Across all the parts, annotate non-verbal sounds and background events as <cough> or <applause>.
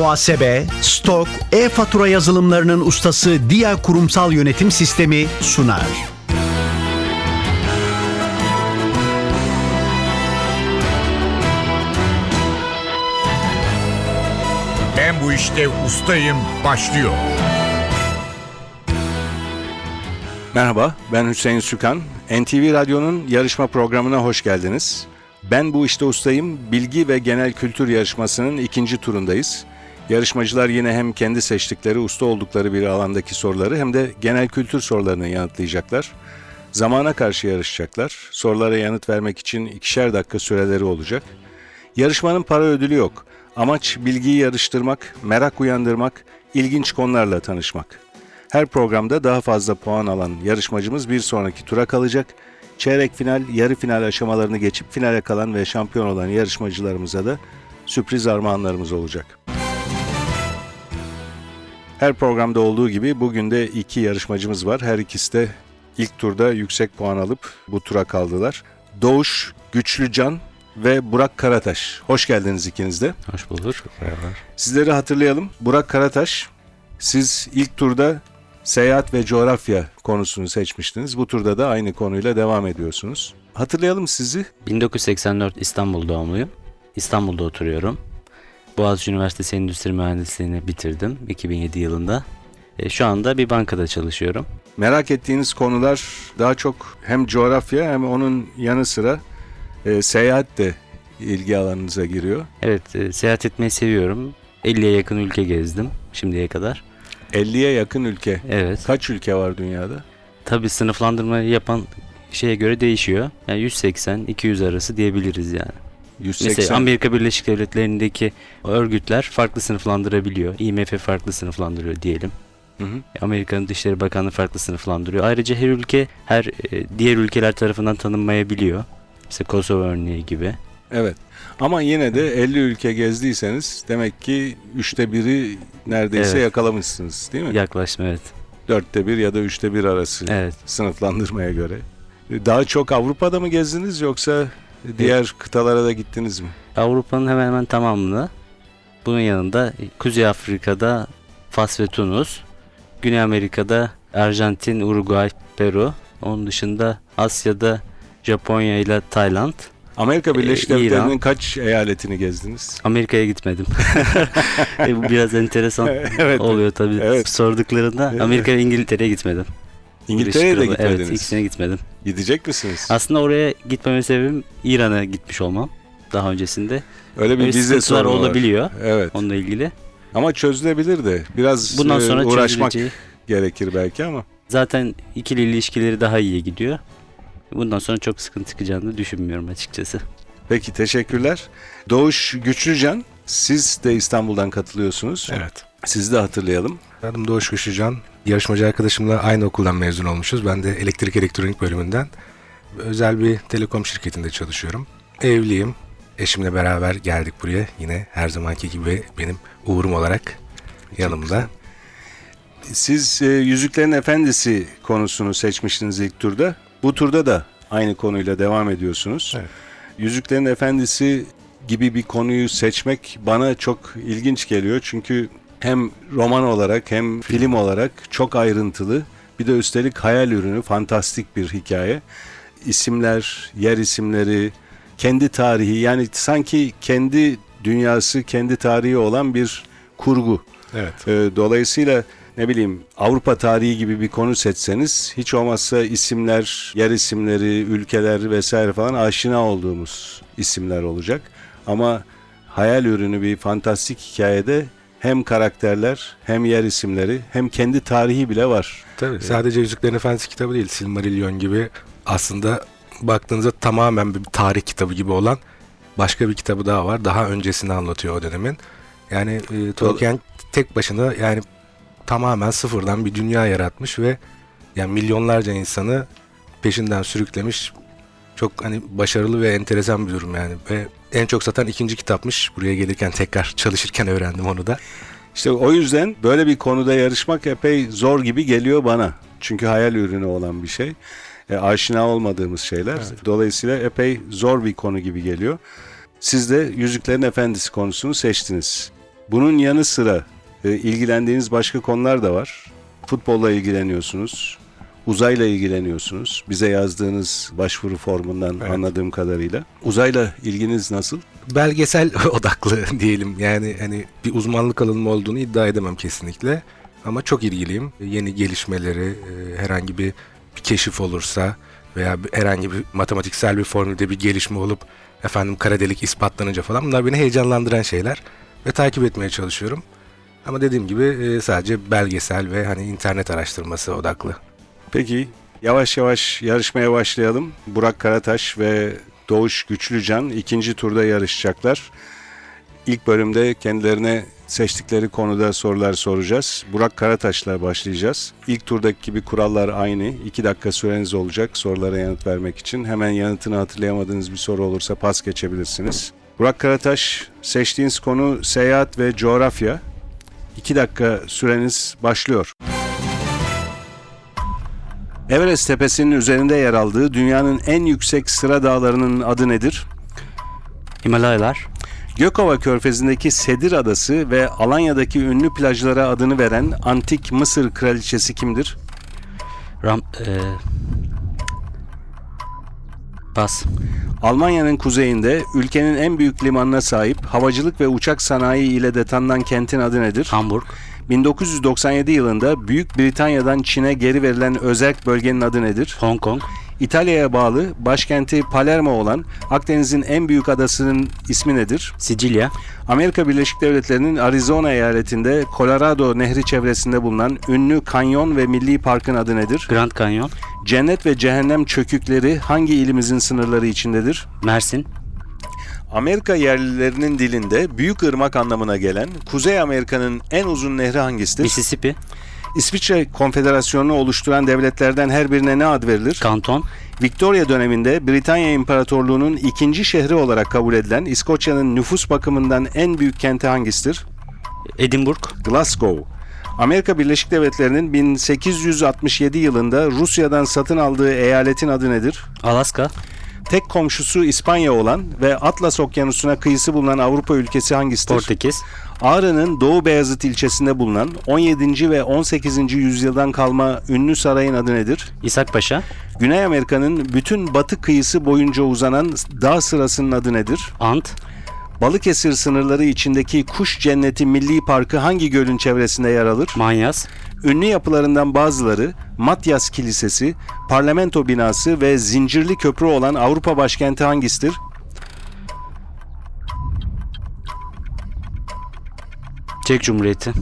muhasebe, stok, e-fatura yazılımlarının ustası Dia Kurumsal Yönetim Sistemi sunar. Ben bu işte ustayım başlıyor. Merhaba, ben Hüseyin Sükan. NTV Radyo'nun yarışma programına hoş geldiniz. Ben bu işte ustayım, bilgi ve genel kültür yarışmasının ikinci turundayız. Yarışmacılar yine hem kendi seçtikleri, usta oldukları bir alandaki soruları hem de genel kültür sorularını yanıtlayacaklar. Zamana karşı yarışacaklar. Sorulara yanıt vermek için ikişer dakika süreleri olacak. Yarışmanın para ödülü yok. Amaç bilgiyi yarıştırmak, merak uyandırmak, ilginç konularla tanışmak. Her programda daha fazla puan alan yarışmacımız bir sonraki tura kalacak. Çeyrek final, yarı final aşamalarını geçip finale kalan ve şampiyon olan yarışmacılarımıza da sürpriz armağanlarımız olacak. Her programda olduğu gibi bugün de iki yarışmacımız var. Her ikisi de ilk turda yüksek puan alıp bu tura kaldılar. Doğuş Güçlücan ve Burak Karataş. Hoş geldiniz ikiniz de. Hoş bulduk. Sizleri hatırlayalım. Burak Karataş, siz ilk turda seyahat ve coğrafya konusunu seçmiştiniz. Bu turda da aynı konuyla devam ediyorsunuz. Hatırlayalım sizi. 1984 İstanbul doğumluyum. İstanbul'da oturuyorum. Boğaziçi Üniversitesi Endüstri Mühendisliğini bitirdim 2007 yılında. E, şu anda bir bankada çalışıyorum. Merak ettiğiniz konular daha çok hem coğrafya hem onun yanı sıra e, seyahat de ilgi alanınıza giriyor. Evet, e, seyahat etmeyi seviyorum. 50'ye yakın ülke gezdim şimdiye kadar. 50'ye yakın ülke. Evet. Kaç ülke var dünyada? Tabii sınıflandırmayı yapan şeye göre değişiyor. Yani 180-200 arası diyebiliriz yani. 180. Mesela Amerika Birleşik Devletleri'ndeki örgütler farklı sınıflandırabiliyor. IMF farklı sınıflandırıyor diyelim. Hı hı. Amerika'nın Dışişleri Bakanlığı farklı sınıflandırıyor. Ayrıca her ülke her e, diğer ülkeler tarafından tanınmayabiliyor. Mesela Kosova örneği gibi. Evet. Ama yine de 50 ülke gezdiyseniz demek ki üçte biri neredeyse Evet. yakalamışsınız değil mi? Yaklaşma evet. Dörtte bir ya da üçte bir arası Evet. sınıflandırmaya göre. Daha çok Avrupa'da mı gezdiniz yoksa diğer kıtalara da gittiniz mi? Avrupa'nın hemen hemen tamamını. Bunun yanında Kuzey Afrika'da Fas ve Tunus. Güney Amerika'da Arjantin, Uruguay, Peru. Onun dışında Asya'da Japonya ile Tayland. Amerika Birleşik Ee, Devletleri'nin İran. kaç eyaletini gezdiniz? Amerika'ya gitmedim. <laughs> <laughs> E, bu biraz enteresan evet. oluyor tabii Evet. sorduklarında. Evet. Amerika ve İngiltere'ye gitmedim. İngiltere'ye de gitmediniz. Evet ikisine gitmedim. Gidecek misiniz? Aslında oraya gitmeme sebebim İran'a gitmiş olmam daha öncesinde. Öyle bir Böyle vize sorunu var. olabiliyor Evet. onunla ilgili. Ama çözülebilir de. Biraz Bundan e, sonra uğraşmak çözüleceği- gerekir belki ama. Zaten ikili ilişkileri daha iyi gidiyor. Bundan sonra çok sıkıntı çıkacağını düşünmüyorum açıkçası. Peki teşekkürler. Doğuş Güçlücan, siz de İstanbul'dan katılıyorsunuz. Evet. Sizi de hatırlayalım. Adım Doğuş Güçlücan. Yarışmacı arkadaşımla aynı okuldan mezun olmuşuz. Ben de elektrik elektronik bölümünden. Özel bir telekom şirketinde çalışıyorum. Evliyim. Eşimle beraber geldik buraya. Yine her zamanki gibi benim uğurum olarak yanımda. Siz e, Yüzüklerin Efendisi konusunu seçmiştiniz ilk turda. Bu turda da aynı konuyla devam ediyorsunuz. Evet. Yüzüklerin Efendisi gibi bir konuyu seçmek bana çok ilginç geliyor. Çünkü hem roman olarak hem film olarak çok ayrıntılı. Bir de üstelik hayal ürünü, fantastik bir hikaye. İsimler, yer isimleri, kendi tarihi yani sanki kendi dünyası, kendi tarihi olan bir kurgu. Evet. Ee, Dolayısıyla ne bileyim Avrupa tarihi gibi bir konu seçseniz hiç olmazsa isimler, yer isimleri, ülkeler vesaire falan aşina olduğumuz isimler olacak. Ama hayal ürünü bir fantastik hikayede hem karakterler hem yer isimleri hem kendi tarihi bile var. Tabii sadece Yüzüklerin Efendisi kitabı değil. Silmarillion gibi aslında baktığınızda tamamen bir tarih kitabı gibi olan başka bir kitabı daha var. Daha öncesini anlatıyor o dönemin. Yani e, Tolkien tek başına yani tamamen sıfırdan bir dünya yaratmış ve yani milyonlarca insanı peşinden sürüklemiş. Çok hani başarılı ve enteresan bir durum yani ve en çok satan ikinci kitapmış. Buraya gelirken tekrar çalışırken öğrendim onu da. İşte o yüzden böyle bir konuda yarışmak epey zor gibi geliyor bana. Çünkü hayal ürünü olan bir şey. E, aşina olmadığımız şeyler. Dolayısıyla epey zor bir konu gibi geliyor. Siz de Yüzüklerin Efendisi konusunu seçtiniz. Bunun yanı sıra e, ilgilendiğiniz başka konular da var. Futbolla ilgileniyorsunuz. Uzayla ilgileniyorsunuz. Bize yazdığınız başvuru formundan Evet. anladığım kadarıyla. Uzayla ilginiz nasıl? belgesel <laughs> odaklı diyelim. Yani hani bir uzmanlık alanım olduğunu iddia edemem kesinlikle. Ama çok ilgiliyim. Yeni gelişmeleri, e, herhangi bir, bir keşif olursa veya herhangi bir matematiksel bir formülde bir gelişme olup efendim kara delik ispatlanınca falan bunlar beni heyecanlandıran şeyler ve takip etmeye çalışıyorum. Ama dediğim gibi e, sadece belgesel ve hani internet araştırması odaklı. Peki yavaş yavaş yarışmaya başlayalım. Burak Karataş ve Doğuş Güçlücan ikinci turda yarışacaklar. İlk bölümde kendilerine seçtikleri konuda sorular soracağız. Burak Karataş'la başlayacağız. İlk turdaki gibi kurallar aynı. İki dakika süreniz olacak sorulara yanıt vermek için. Hemen yanıtını hatırlayamadığınız bir soru olursa pas geçebilirsiniz. Burak Karataş, seçtiğiniz konu seyahat ve coğrafya. İki dakika süreniz başlıyor. Everest tepesinin üzerinde yer aldığı dünyanın en yüksek sıra dağlarının adı nedir? Himalayalar. Gökova Körfezi'ndeki Sedir Adası ve Alanya'daki ünlü plajlara adını veren antik Mısır kraliçesi kimdir? Ram... E, pas. Almanya'nın kuzeyinde ülkenin en büyük limanına sahip havacılık ve uçak sanayi ile de tanınan kentin adı nedir? Hamburg. 1997 yılında Büyük Britanya'dan Çin'e geri verilen özerk bölgenin adı nedir? Hong Kong. İtalya'ya bağlı başkenti Palermo olan Akdeniz'in en büyük adasının ismi nedir? Sicilya. Amerika Birleşik Devletleri'nin Arizona eyaletinde Colorado Nehri çevresinde bulunan ünlü kanyon ve milli parkın adı nedir? Grand Canyon. Cennet ve cehennem çökükleri hangi ilimizin sınırları içindedir? Mersin. Amerika yerlilerinin dilinde büyük ırmak anlamına gelen Kuzey Amerika'nın en uzun nehri hangisidir? Mississippi. İsviçre Konfederasyonu'nu oluşturan devletlerden her birine ne ad verilir? Kanton. Victoria döneminde Britanya İmparatorluğu'nun ikinci şehri olarak kabul edilen İskoçya'nın nüfus bakımından en büyük kenti hangisidir? Edinburgh. Glasgow. Amerika Birleşik Devletleri'nin 1867 yılında Rusya'dan satın aldığı eyaletin adı nedir? Alaska. Tek komşusu İspanya olan ve Atlas Okyanusu'na kıyısı bulunan Avrupa ülkesi hangisidir? Portekiz. Ağrı'nın Doğu Beyazıt ilçesinde bulunan 17. ve 18. yüzyıldan kalma ünlü sarayın adı nedir? İshak Paşa. Güney Amerika'nın bütün batı kıyısı boyunca uzanan dağ sırasının adı nedir? Ant. Balıkesir sınırları içindeki Kuş Cenneti Milli Parkı hangi gölün çevresinde yer alır? Manyas. Ünlü yapılarından bazıları Matyas Kilisesi, Parlamento binası ve Zincirli Köprü olan Avrupa başkenti hangisidir? Çek Cumhuriyeti.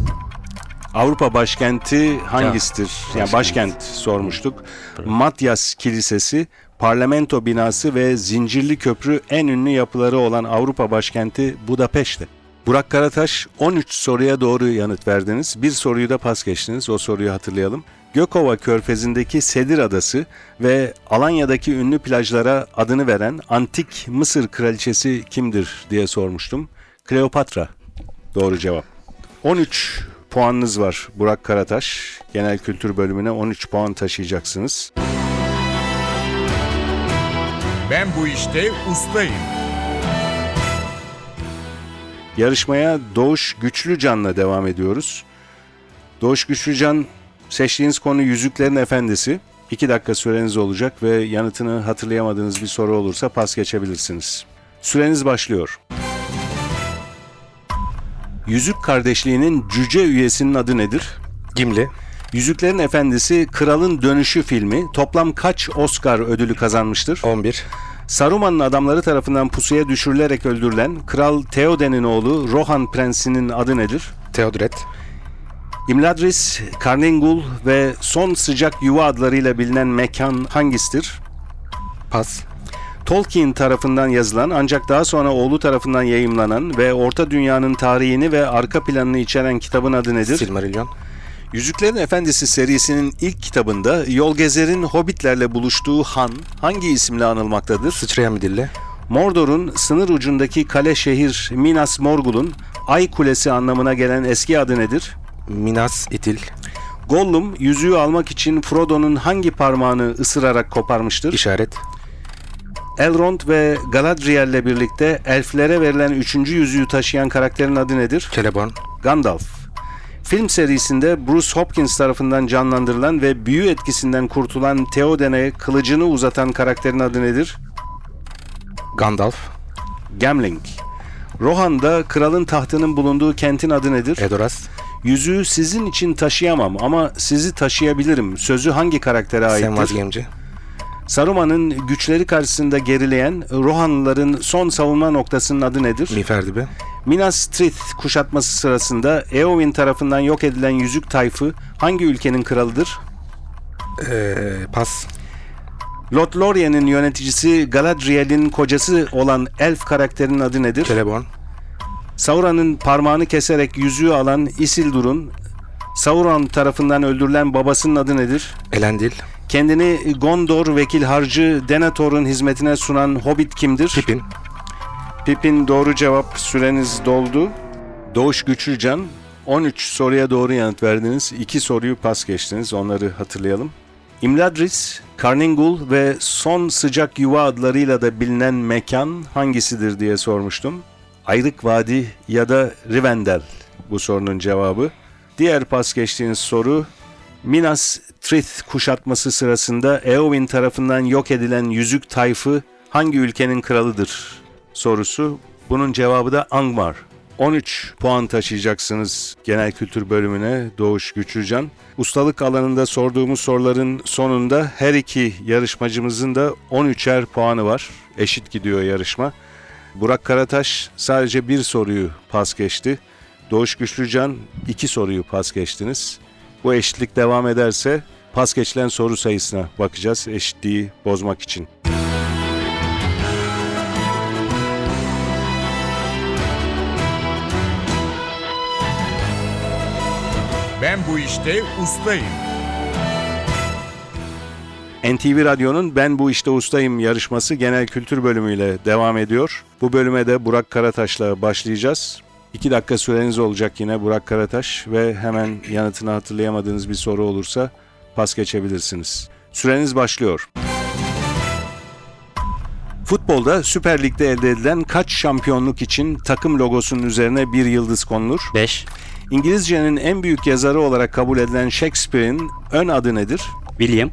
Avrupa başkenti hangisidir? Yani başkent sormuştuk. Matyas Kilisesi, Parlamento binası ve Zincirli Köprü en ünlü yapıları olan Avrupa başkenti Budapeşte. Burak Karataş 13 soruya doğru yanıt verdiniz. Bir soruyu da pas geçtiniz. O soruyu hatırlayalım. Gökova Körfezi'ndeki Sedir Adası ve Alanya'daki ünlü plajlara adını veren antik Mısır kraliçesi kimdir diye sormuştum. Kleopatra. Doğru cevap. 13 puanınız var Burak Karataş. Genel kültür bölümüne 13 puan taşıyacaksınız. Ben bu işte ustayım. Yarışmaya Doğuş Güçlücan'la devam ediyoruz. Doğuş Güçlücan seçtiğiniz konu Yüzüklerin Efendisi. 2 dakika süreniz olacak ve yanıtını hatırlayamadığınız bir soru olursa pas geçebilirsiniz. Süreniz başlıyor. Yüzük Kardeşliği'nin cüce üyesinin adı nedir? Gimli. Yüzüklerin Efendisi Kralın Dönüşü filmi toplam kaç Oscar ödülü kazanmıştır? 11. Saruman'ın adamları tarafından pusuya düşürülerek öldürülen Kral Theoden'in oğlu Rohan Prensi'nin adı nedir? Theodoret. Imladris, Karningul ve Son Sıcak Yuva adlarıyla bilinen mekan hangisidir? Pas. Tolkien tarafından yazılan ancak daha sonra oğlu tarafından yayımlanan ve Orta Dünya'nın tarihini ve arka planını içeren kitabın adı nedir? Silmarillion. Yüzüklerin Efendisi serisinin ilk kitabında yol gezerin hobbitlerle buluştuğu han hangi isimle anılmaktadır? Sıçrayan bir dille. Mordor'un sınır ucundaki kale şehir Minas Morgul'un Ay Kulesi anlamına gelen eski adı nedir? Minas İtil. Gollum yüzüğü almak için Frodo'nun hangi parmağını ısırarak koparmıştır? İşaret. Elrond ve Galadriel ile birlikte elflere verilen üçüncü yüzüğü taşıyan karakterin adı nedir? Celeborn. Gandalf. Film serisinde Bruce Hopkins tarafından canlandırılan ve büyü etkisinden kurtulan Theoden'e kılıcını uzatan karakterin adı nedir? Gandalf. Gamling. Rohan'da kralın tahtının bulunduğu kentin adı nedir? Edoras. Yüzüğü sizin için taşıyamam ama sizi taşıyabilirim. Sözü hangi karaktere aittir? Senvaz Gemci. Saruman'ın güçleri karşısında gerileyen Rohanlıların son savunma noktasının adı nedir? Miğfer Minas Tirith kuşatması sırasında Eowyn tarafından yok edilen yüzük tayfı hangi ülkenin kralıdır? Ee, pas. Lothlorien'in yöneticisi Galadriel'in kocası olan elf karakterinin adı nedir? Celeborn. Sauron'un parmağını keserek yüzüğü alan Isildur'un Sauron tarafından öldürülen babasının adı nedir? Elendil. Kendini Gondor vekil harcı Denethor'un hizmetine sunan Hobbit kimdir? Pippin. Pipin doğru cevap süreniz doldu. Doğuş Güçlücan 13 soruya doğru yanıt verdiniz. 2 soruyu pas geçtiniz. Onları hatırlayalım. Imladris, Carningul ve Son Sıcak Yuva adlarıyla da bilinen mekan hangisidir diye sormuştum. Ayrık Vadi ya da Rivendell bu sorunun cevabı. Diğer pas geçtiğiniz soru Minas Tirith kuşatması sırasında Eowyn tarafından yok edilen yüzük tayfı hangi ülkenin kralıdır sorusu. Bunun cevabı da Angmar. 13 puan taşıyacaksınız genel kültür bölümüne Doğuş Güçlücan. Ustalık alanında sorduğumuz soruların sonunda her iki yarışmacımızın da 13'er puanı var. Eşit gidiyor yarışma. Burak Karataş sadece bir soruyu pas geçti. Doğuş Güçlücan iki soruyu pas geçtiniz. Bu eşitlik devam ederse pas geçilen soru sayısına bakacağız eşitliği bozmak için. Ben bu işte ustayım. NTV Radyo'nun Ben Bu İşte Ustayım yarışması genel kültür bölümüyle devam ediyor. Bu bölüme de Burak Karataş'la başlayacağız. İki dakika süreniz olacak yine Burak Karataş ve hemen yanıtını hatırlayamadığınız bir soru olursa pas geçebilirsiniz. Süreniz başlıyor. Futbolda Süper Lig'de elde edilen kaç şampiyonluk için takım logosunun üzerine bir yıldız konulur? 5. İngilizcenin en büyük yazarı olarak kabul edilen Shakespeare'in ön adı nedir? William.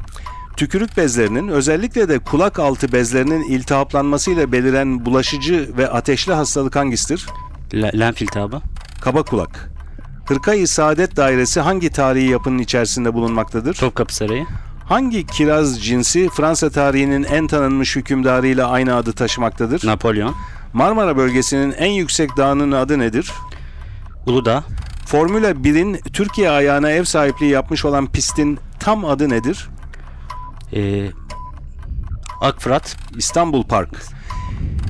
Tükürük bezlerinin özellikle de kulak altı bezlerinin iltihaplanmasıyla beliren bulaşıcı ve ateşli hastalık hangisidir? La- lenf iltihabı. Kaba kulak. Hırkayı Saadet Dairesi hangi tarihi yapının içerisinde bulunmaktadır? Topkapı Sarayı. Hangi kiraz cinsi Fransa tarihinin en tanınmış hükümdarıyla aynı adı taşımaktadır? Napolyon. Marmara bölgesinin en yüksek dağının adı nedir? Uludağ. Formula 1'in Türkiye ayağına ev sahipliği yapmış olan pistin tam adı nedir? Ee, Akfırat. İstanbul Park.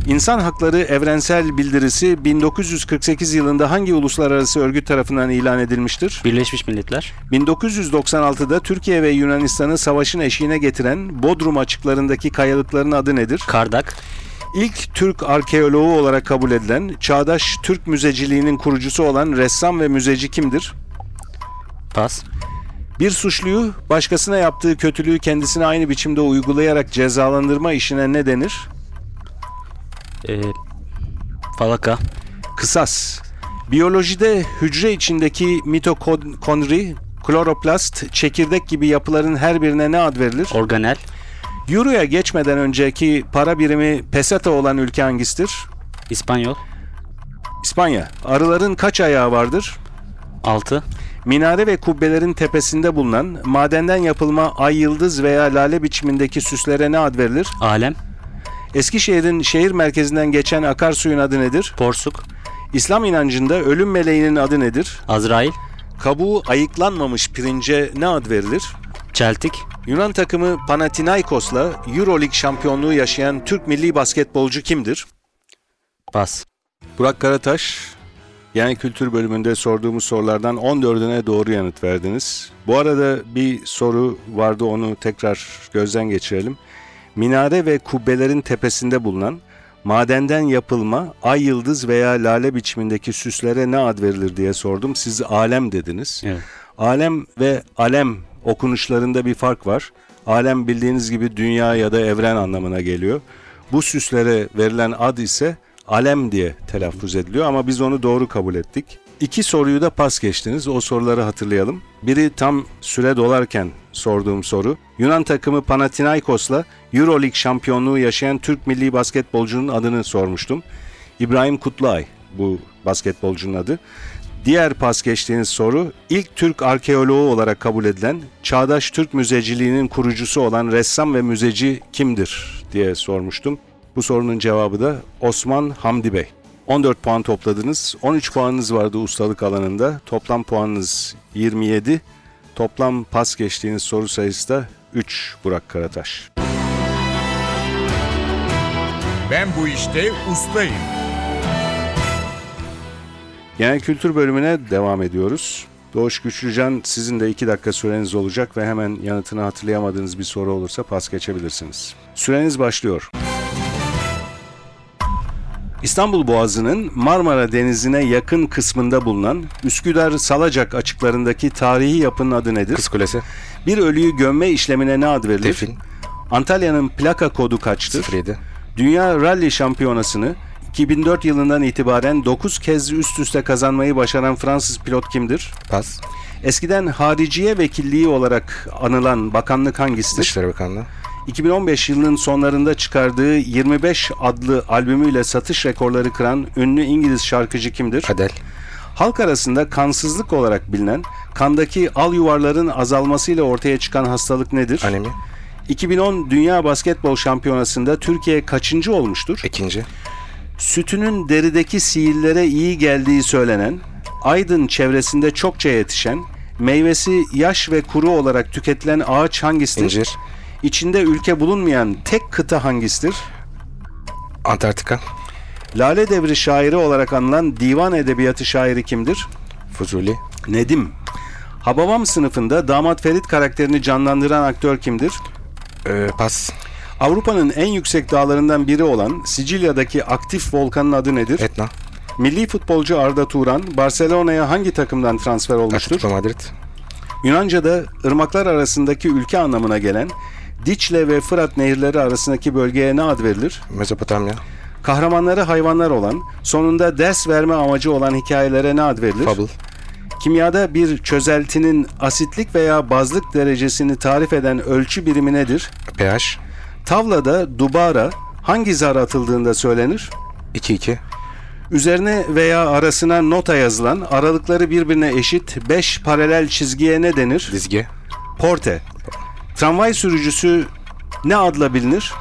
İnsan Hakları Evrensel Bildirisi 1948 yılında hangi uluslararası örgüt tarafından ilan edilmiştir? Birleşmiş Milletler. 1996'da Türkiye ve Yunanistan'ı savaşın eşiğine getiren Bodrum açıklarındaki kayalıkların adı nedir? Kardak. İlk Türk arkeoloğu olarak kabul edilen, çağdaş Türk müzeciliğinin kurucusu olan ressam ve müzeci kimdir? Pas. Bir suçluyu başkasına yaptığı kötülüğü kendisine aynı biçimde uygulayarak cezalandırma işine ne denir? Ee, falaka. Kısas. Biyolojide hücre içindeki mitokondri, kloroplast, çekirdek gibi yapıların her birine ne ad verilir? Organel. Euro'ya geçmeden önceki para birimi peseta olan ülke hangisidir? İspanyol. İspanya. Arıların kaç ayağı vardır? 6. Minare ve kubbelerin tepesinde bulunan madenden yapılma ay yıldız veya lale biçimindeki süslere ne ad verilir? Alem. Eskişehir'in şehir merkezinden geçen akarsuyun adı nedir? Porsuk. İslam inancında ölüm meleğinin adı nedir? Azrail. Kabuğu ayıklanmamış pirince ne ad verilir? Celtic. Yunan takımı Panathinaikos'la Euroleague şampiyonluğu yaşayan Türk milli basketbolcu kimdir? Pas. Burak Karataş, yani kültür bölümünde sorduğumuz sorulardan 14'üne doğru yanıt verdiniz. Bu arada bir soru vardı onu tekrar gözden geçirelim. Minare ve kubbelerin tepesinde bulunan madenden yapılma ay yıldız veya lale biçimindeki süslere ne ad verilir diye sordum. Siz alem dediniz. Evet. Alem ve alem okunuşlarında bir fark var. Alem bildiğiniz gibi dünya ya da evren anlamına geliyor. Bu süslere verilen ad ise alem diye telaffuz ediliyor ama biz onu doğru kabul ettik. İki soruyu da pas geçtiniz. O soruları hatırlayalım. Biri tam süre dolarken sorduğum soru. Yunan takımı Panathinaikos'la EuroLeague şampiyonluğu yaşayan Türk milli basketbolcunun adını sormuştum. İbrahim Kutluay bu basketbolcunun adı. Diğer pas geçtiğiniz soru ilk Türk arkeoloğu olarak kabul edilen çağdaş Türk müzeciliğinin kurucusu olan ressam ve müzeci kimdir diye sormuştum. Bu sorunun cevabı da Osman Hamdi Bey. 14 puan topladınız. 13 puanınız vardı ustalık alanında. Toplam puanınız 27. Toplam pas geçtiğiniz soru sayısı da 3 Burak Karataş. Ben bu işte ustayım. Genel kültür bölümüne devam ediyoruz. Doğuş Güçlücan sizin de 2 dakika süreniz olacak ve hemen yanıtını hatırlayamadığınız bir soru olursa pas geçebilirsiniz. Süreniz başlıyor. İstanbul Boğazı'nın Marmara Denizi'ne yakın kısmında bulunan Üsküdar Salacak açıklarındaki tarihi yapının adı nedir? Kız Kulesi. Bir ölüyü gömme işlemine ne ad verilir? Defin. Antalya'nın plaka kodu kaçtır? 07. Dünya Rally Şampiyonası'nı 2004 yılından itibaren 9 kez üst üste kazanmayı başaran Fransız pilot kimdir? Pas. Eskiden hariciye vekilliği olarak anılan bakanlık hangisidir? Dışişleri Bakanlığı. 2015 yılının sonlarında çıkardığı 25 adlı albümüyle satış rekorları kıran ünlü İngiliz şarkıcı kimdir? Adel. Halk arasında kansızlık olarak bilinen, kandaki al yuvarların azalmasıyla ortaya çıkan hastalık nedir? Anemi. 2010 Dünya Basketbol Şampiyonası'nda Türkiye kaçıncı olmuştur? ikinci. Sütünün derideki sihirlere iyi geldiği söylenen, Aydın çevresinde çokça yetişen, meyvesi yaş ve kuru olarak tüketilen ağaç hangisidir? İncir. İçinde ülke bulunmayan tek kıta hangisidir? Antarktika. Lale Devri şairi olarak anılan divan edebiyatı şairi kimdir? Fuzuli. Nedim. Hababam sınıfında Damat Ferit karakterini canlandıran aktör kimdir? Ee, pas. Avrupa'nın en yüksek dağlarından biri olan Sicilya'daki aktif volkanın adı nedir? Etna. Milli futbolcu Arda Turan Barcelona'ya hangi takımdan transfer olmuştur? Atletico Madrid. Yunanca'da ırmaklar arasındaki ülke anlamına gelen Diçle ve Fırat nehirleri arasındaki bölgeye ne ad verilir? Mezopotamya. Kahramanları hayvanlar olan, sonunda ders verme amacı olan hikayelere ne ad verilir? Fable. Kimyada bir çözeltinin asitlik veya bazlık derecesini tarif eden ölçü birimi nedir? pH. Tavlada dubara hangi zar atıldığında söylenir? 2-2. Üzerine veya arasına nota yazılan aralıkları birbirine eşit 5 paralel çizgiye ne denir? Dizge. Porte. Tramvay sürücüsü ne adla bilinir?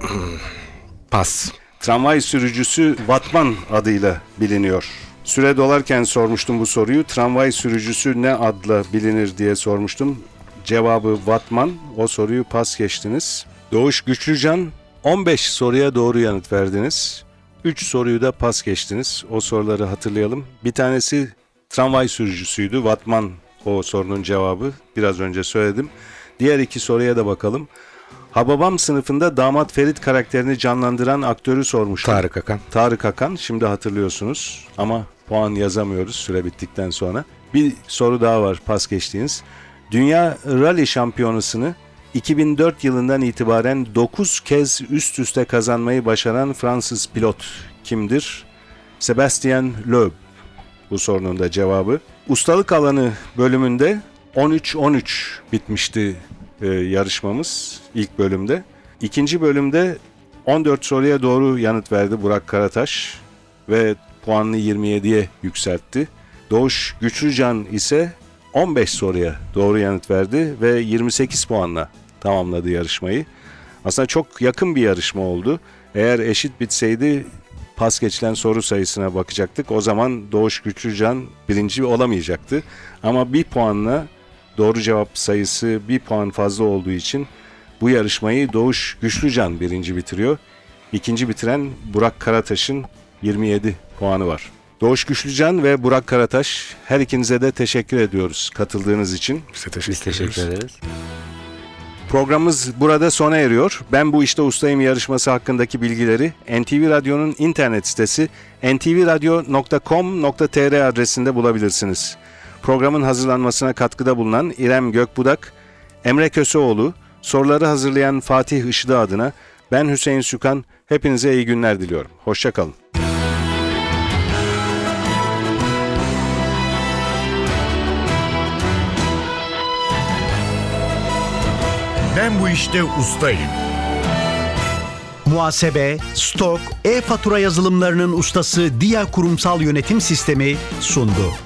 <clears throat> Pas. Tramvay sürücüsü Vatman adıyla biliniyor. Süre dolarken sormuştum bu soruyu. Tramvay sürücüsü ne adla bilinir diye sormuştum. Cevabı Vatman. O soruyu pas geçtiniz. Doğuş Güçlücan 15 soruya doğru yanıt verdiniz. 3 soruyu da pas geçtiniz. O soruları hatırlayalım. Bir tanesi tramvay sürücüsüydü. Vatman o sorunun cevabı. Biraz önce söyledim. Diğer iki soruya da bakalım. Hababam sınıfında damat Ferit karakterini canlandıran aktörü sormuştum. Tarık Akan. Tarık Akan şimdi hatırlıyorsunuz ama puan yazamıyoruz süre bittikten sonra. Bir soru daha var pas geçtiğiniz. Dünya Rally Şampiyonası'nı 2004 yılından itibaren 9 kez üst üste kazanmayı başaran Fransız pilot kimdir? Sebastian Loeb. Bu sorunun da cevabı. Ustalık alanı bölümünde 13-13 bitmişti e, yarışmamız ilk bölümde. İkinci bölümde 14 soruya doğru yanıt verdi Burak Karataş ve puanını 27'ye yükseltti. Doğuş Güçlücan ise 15 soruya doğru yanıt verdi ve 28 puanla tamamladı yarışmayı. Aslında çok yakın bir yarışma oldu. Eğer eşit bitseydi pas geçilen soru sayısına bakacaktık. O zaman Doğuş Güçlücan birinci olamayacaktı. Ama bir puanla doğru cevap sayısı bir puan fazla olduğu için bu yarışmayı Doğuş Güçlücan birinci bitiriyor. İkinci bitiren Burak Karataş'ın 27 puanı var. Doğuş Güçlücan ve Burak Karataş her ikinize de teşekkür ediyoruz katıldığınız için. Size teşekkür, Biz teşekkür ederiz. Programımız burada sona eriyor. Ben bu işte ustayım yarışması hakkındaki bilgileri NTV Radyo'nun internet sitesi ntvradio.com.tr adresinde bulabilirsiniz. Programın hazırlanmasına katkıda bulunan İrem Gökbudak, Emre Köseoğlu, Soruları hazırlayan Fatih Işıdı adına ben Hüseyin Sükan. Hepinize iyi günler diliyorum. Hoşçakalın. Ben bu işte ustayım. Muhasebe, stok, e-fatura yazılımlarının ustası Dia Kurumsal Yönetim Sistemi sundu.